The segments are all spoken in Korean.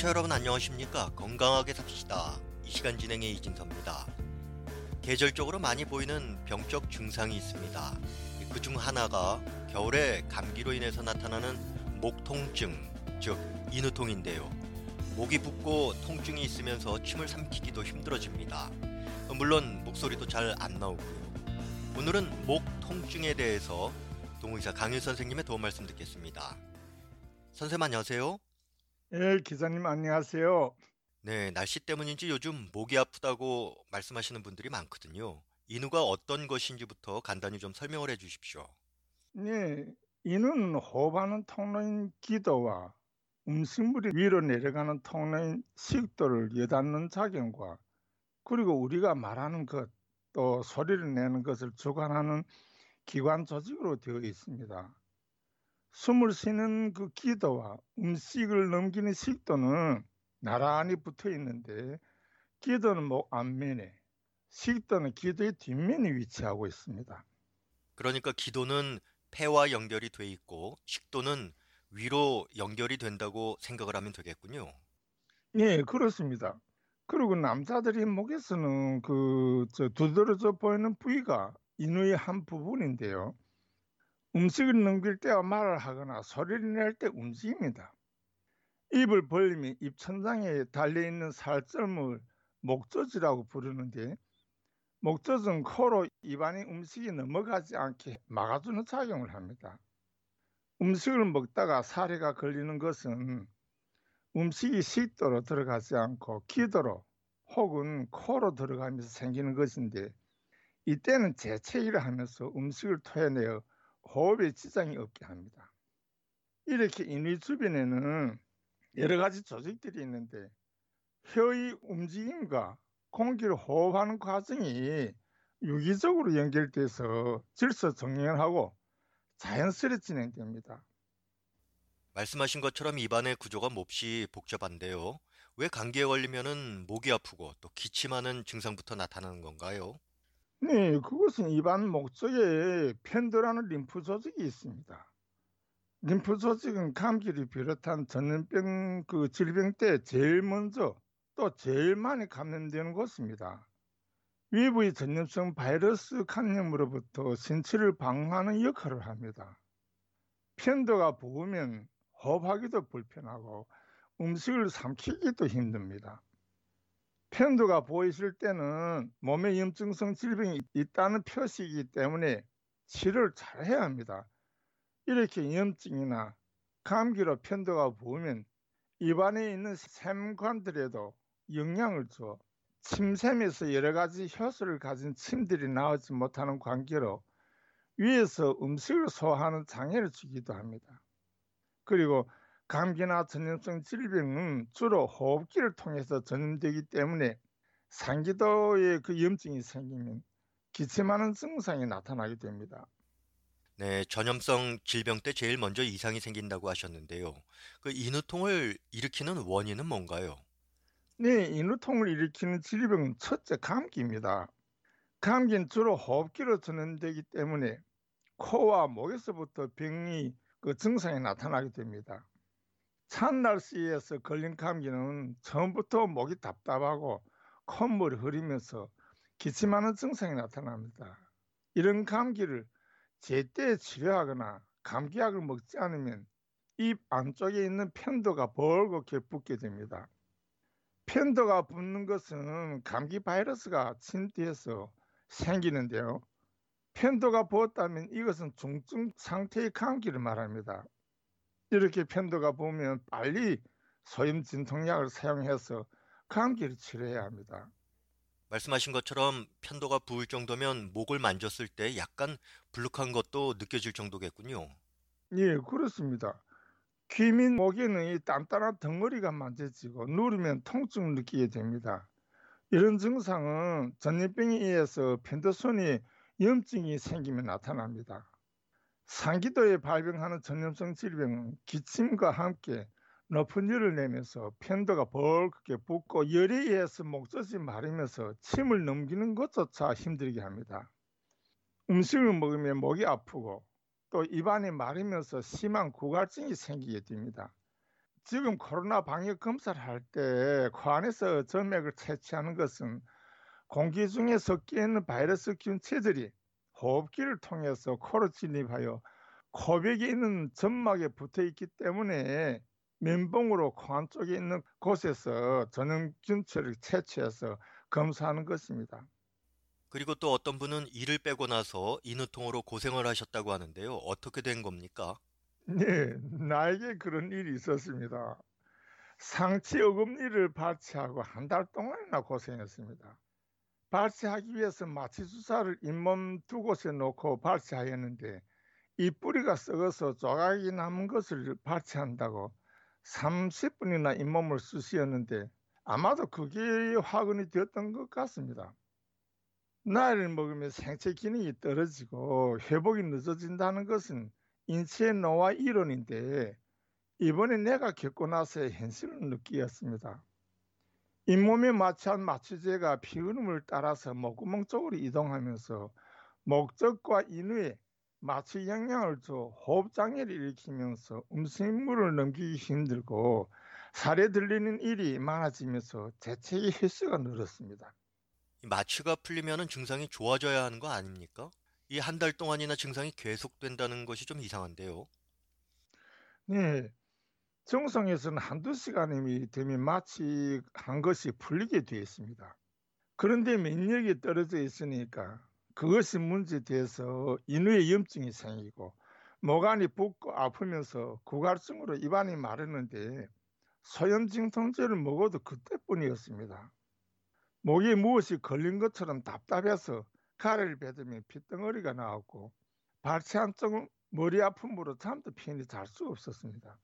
청취자 여러분 안녕하십니까? 건강하게 삽시다. 이 시간 진행의 이진섭입니다. 계절적으로 많이 보이는 병적 증상이 있습니다. 그 중 하나가 겨울에 감기로 인해서 나타나는 목 통증, 즉 인후통인데요. 목이 붓고 통증이 있으면서 침을 삼키기도 힘들어집니다. 물론 목소리도 잘 안 나오고요. 오늘은 목 통증에 대해서 동의사 강일 선생님의 도움 말씀 듣겠습니다. 선생님 안녕하세요. 예, 기자님 안녕하세요. 네, 날씨 때문인지 요즘 목이 아프다고 말씀하시는 분들이 많거든요. 인후가 어떤 것인지부터 간단히 좀 설명을 해 주십시오. 네, 이는 호흡하는 통로인 기도와 음식물이 위로 내려가는 통로인 식도를 여닫는 작용과 그리고 우리가 말하는 것, 또 소리를 내는 것을 주관하는 기관 조직으로 되어 있습니다. 숨을 쉬는 그 기도와 음식을 넘기는 식도는 나란히 붙어 있는데 기도는 목 앞면에 식도는 기도의 뒷면에 위치하고 있습니다. 그러니까 기도는 폐와 연결이 돼 있고 식도는 위로 연결이 된다고 생각을 하면 되겠군요. 예, 그렇습니다. 그리고 남자들이 목에서는 그저 두드러져 보이는 부위가 인후의 한 부분인데요. 음식을 넘길 때와 말을 하거나 소리를 낼 때 움직입니다. 입을 벌리면 입천장에 달려있는 살점을 목젖이라고 부르는데 목젖은 코로 입안에 음식이 넘어가지 않게 막아주는 작용을 합니다. 음식을 먹다가 사례가 걸리는 것은 음식이 식도로 들어가지 않고 기도로 혹은 코로 들어가면서 생기는 것인데 이때는 재채기를 하면서 음식을 토해내어 호흡에 지장이 없게 합니다. 이렇게 인위 주변에는 여러 가지 조직들이 있는데 혀의 움직임과 공기를 호흡하는 과정이 유기적으로 연결돼서 질서 정리을 하고 자연스레 진행됩니다. 말씀하신 것처럼 입안의 구조가 몹시 복잡한데요. 왜 감기에 걸리면은 목이 아프고 또 기침하는 증상부터 나타나는 건가요? 네, 그것은 입안 목적에 펜도라는 림프 조직이 있습니다. 림프 조직은 감기를 비롯한 전염병 그 질병 때 제일 먼저 또 제일 많이 감염되는 곳입니다. 외부의 전염성 바이러스 감염으로부터 신체를 방어하는 역할을 합니다. 편도가 부으면 호흡하기도 불편하고 음식을 삼키기도 힘듭니다. 편도가 보이실 때는 몸에 염증성 질병이 있다는 표시이기 때문에 치료를 잘 해야 합니다. 이렇게 염증이나 감기로 편도가 부으면 입안에 있는 샘관들에도 영향을 줘 침샘에서 여러 가지 효소를 가진 침들이 나오지 못하는 관계로 위에서 음식을 소화하는 장애를 주기도 합니다. 그리고 감기나 전염성 질병은 주로 호흡기를 통해서 전염되기 때문에 상기도에 그 염증이 생기면 기침하는 증상이 나타나게 됩니다. 네, 전염성 질병 때 제일 먼저 이상이 생긴다고 하셨는데요. 그 인후통을 일으키는 원인은 뭔가요? 네, 인후통을 일으키는 질병은 첫째 감기입니다. 감기는 주로 호흡기로 전염되기 때문에 코와 목에서부터 병이 그 증상이 나타나게 됩니다. 찬 날씨에서 걸린 감기는 처음부터 목이 답답하고 콧물이 흐리면서 기침하는 증상이 나타납니다. 이런 감기를 제때 치료하거나 감기약을 먹지 않으면 입 안쪽에 있는 편도가 벌겋게 붓게 됩니다. 편도가 붓는 것은 감기 바이러스가 침투해서 생기는데요. 편도가 부었다면 이것은 중증 상태의 감기를 말합니다. 이렇게 편도가 보면 빨리 소염 진통약을 사용해서 감기를 치료해야 합니다. 말씀하신 것처럼 편도가 부을 정도면 목을 만졌을 때 약간 불룩한 것도 느껴질 정도겠군요. 예, 그렇습니다. 귀민 목에는 이 단단한 덩어리가 만져지고 누르면 통증을 느끼게 됩니다. 이런 증상은 전염병에 의해서 편도선이 염증이 생기면 나타납니다. 상기도에 발병하는 전염성 질병은 기침과 함께 높은 열을 내면서 편도가 벌겋게 붓고 열에 의해서 목젖이 마르면서 침을 넘기는 것조차 힘들게 합니다. 음식을 먹으면 목이 아프고 또 입안이 마르면서 심한 구갈증이 생기게 됩니다. 지금 코로나 방역 검사를 할 때 코 안에서 점액을 채취하는 것은 공기 중에 섞여 있는 바이러스 균 체들이 호흡기를 통해서 코로 진입하여 코벽에 있는 점막에 붙어 있기 때문에 면봉으로 코 안 쪽에 있는 곳에서 전염균체를 채취해서 검사하는 것입니다. 그리고 또 어떤 분은 이를 빼고 나서 인후통으로 고생을 하셨다고 하는데요. 어떻게 된 겁니까? 네, 나에게 그런 일이 있었습니다. 상치 어금니를 발치하고 한 달 동안이나 고생했습니다. 발치하기 위해서 마취 주사를 잇몸 두 곳에 놓고 발치하였는데 이 뿌리가 썩어서 조각이 남은 것을 발치한다고 30분이나 잇몸을 쑤시었는데 아마도 그게 화근이 되었던 것 같습니다. 나이를 먹으면 생체 기능이 떨어지고 회복이 늦어진다는 것은 인체의 노화 이론인데 이번에 내가 겪고 나서의 현실을 느끼었습니다. 잇몸에 마취한 마취제가 피흐름을 따라서 목구멍 쪽으로 이동하면서 목적과 인후에 마취 영향을 줘 호흡 장애를 일으키면서 음식물을 넘기기 힘들고 살에 들리는 일이 많아지면서 재채기 횟수가 늘었습니다. 이 마취가 풀리면은 증상이 좋아져야 하는 거 아닙니까? 이 한 달 동안이나 증상이 계속된다는 것이 좀 이상한데요. 네, 정성에서는 한두 시간이 되면 마취한 것이 풀리게 되어 있습니다. 그런데 면역이 떨어져 있으니까 그것이 문제돼서 인후에 염증이 생기고 목안이 붓고 아프면서 구갈증으로 입안이 마르는데 소염진통제를 먹어도 그때뿐이었습니다. 목에 무엇이 걸린 것처럼 답답해서 가래를 베으면 핏덩어리가 나왔고 발치 한쪽 머리 아픔으로 잠도 편히 잘 수 없었습니다.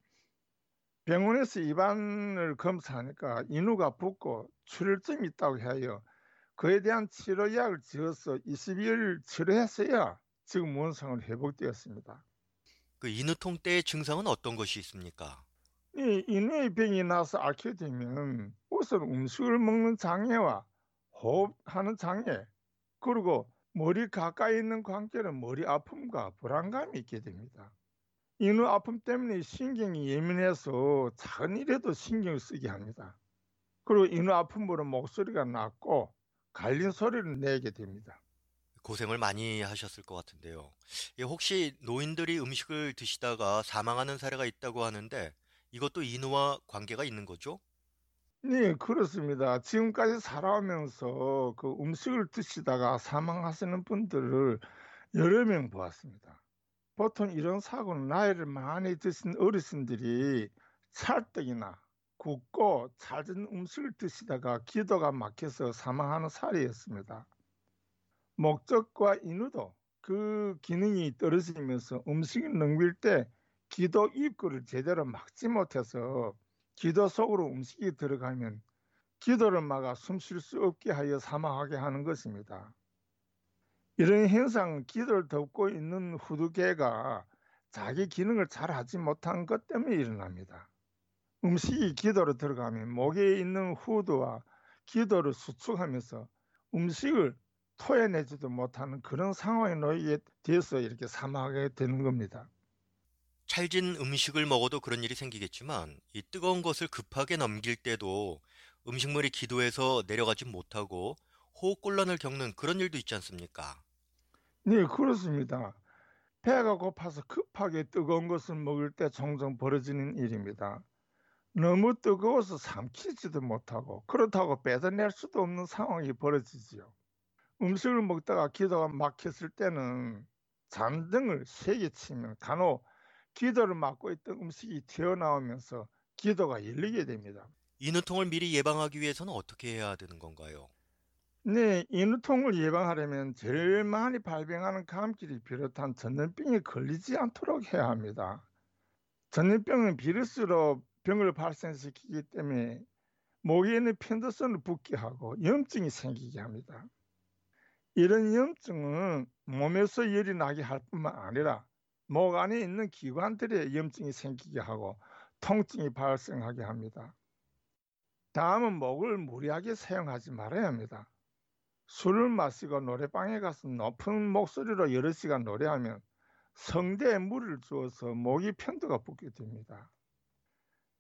병원에서 입안을 검사하니까 인후가 붓고 출혈증이 있다고 해요. 그에 대한 치료 약을 지어서 22일 치료했어야 지금 원상은 회복되었습니다. 그 인후통 때의 증상은 어떤 것이 있습니까? 이 인후의 병이 나서 앓게 되면 우선 음식을 먹는 장애와 호흡하는 장애 그리고 머리 가까이 있는 관계는 머리 아픔과 불안감이 있게 됩니다. 인후 아픔 때문에 신경이 예민해서 작은 일에도 신경을 쓰게 합니다. 그리고 인후 아픔으로 목소리가 낮고 갈린 소리를 내게 됩니다. 고생을 많이 하셨을 것 같은데요. 예, 혹시 노인들이 음식을 드시다가 사망하는 사례가 있다고 하는데 이것도 인후와 관계가 있는 거죠? 네, 그렇습니다. 지금까지 살아오면서 그 음식을 드시다가 사망하시는 분들을 여러 명 보았습니다. 보통 이런 사고는 나이를 많이 드신 어르신들이 찰떡이나 굽고 잦은 음식을 드시다가 기도가 막혀서 사망하는 사례였습니다. 목적과 인후도 그 기능이 떨어지면서 음식을 넘길 때 기도 입구를 제대로 막지 못해서 기도 속으로 음식이 들어가면 기도를 막아 숨 쉴 수 없게 하여 사망하게 하는 것입니다. 이런 현상은 기도를 덮고 있는 후두개가 자기 기능을 잘 하지 못한 것 때문에 일어납니다. 음식이 기도로 들어가면 목에 있는 후두와 기도를 수축하면서 음식을 토해내지도 못하는 그런 상황에 놓이게 돼서 이렇게 사망하게 되는 겁니다. 찰진 음식을 먹어도 그런 일이 생기겠지만 이 뜨거운 것을 급하게 넘길 때도 음식물이 기도에서 내려가지 못하고 호흡곤란을 겪는 그런 일도 있지 않습니까? 네, 그렇습니다. 배가 고파서 급하게 뜨거운 것을 먹을 때 종종 벌어지는 일입니다. 너무 뜨거워서 삼키지도 못하고 그렇다고 뺏어낼 수도 없는 상황이 벌어지지요. 음식을 먹다가 기도가 막혔을 때는 잔등을 세게 치면 간혹 기도를 막고 있던 음식이 튀어나오면서 기도가 열리게 됩니다. 인후통을 미리 예방하기 위해서는 어떻게 해야 되는 건가요? 네, 인후통을 예방하려면 제일 많이 발병하는 감기를 비롯한 전염병에 걸리지 않도록 해야 합니다. 전염병은 비루스로 병을 발생시키기 때문에 목에 있는 편도선을 붓게 하고 염증이 생기게 합니다. 이런 염증은 몸에서 열이 나게 할 뿐만 아니라 목 안에 있는 기관들에 염증이 생기게 하고 통증이 발생하게 합니다. 다음은 목을 무리하게 사용하지 말아야 합니다. 술을 마시고 노래방에 가서 높은 목소리로 여러 시간 노래하면 성대에 물을 주어서 목이 편도가 붓게 됩니다.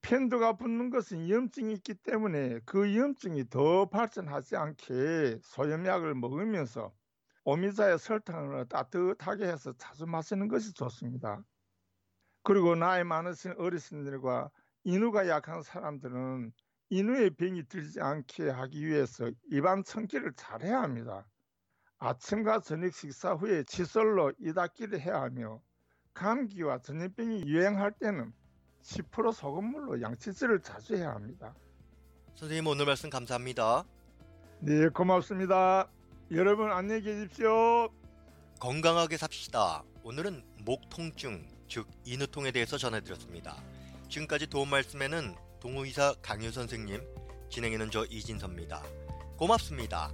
팬더가 붙는 것은 위험증이 있기 때문에 그 위험증이 더 발전하지 않게 소염약을 먹으면서 오미자의 설탕을 따뜻하게 해서 자주 마시는 것이 좋습니다. 그리고 나이 많으신 어르신들과 인후가 약한 사람들은 인후의 병이 들지 않게 하기 위해서 입안 청기를 잘 해야 합니다. 아침과 저녁 식사 후에 칫솔로 이닦기를 해야 하며 감기와 전염병이 유행할 때는 10% 소금물로 양치질을 자주 해야 합니다. 선생님 오늘 말씀 감사합니다. 네, 고맙습니다. 여러분 안녕히 계십시오. 건강하게 삽시다. 오늘은 목 통증, 즉 인후통에 대해서 전해드렸습니다. 지금까지 도움 말씀에는 동호의사 강유 선생님, 진행에는 저 이진섭입니다. 고맙습니다.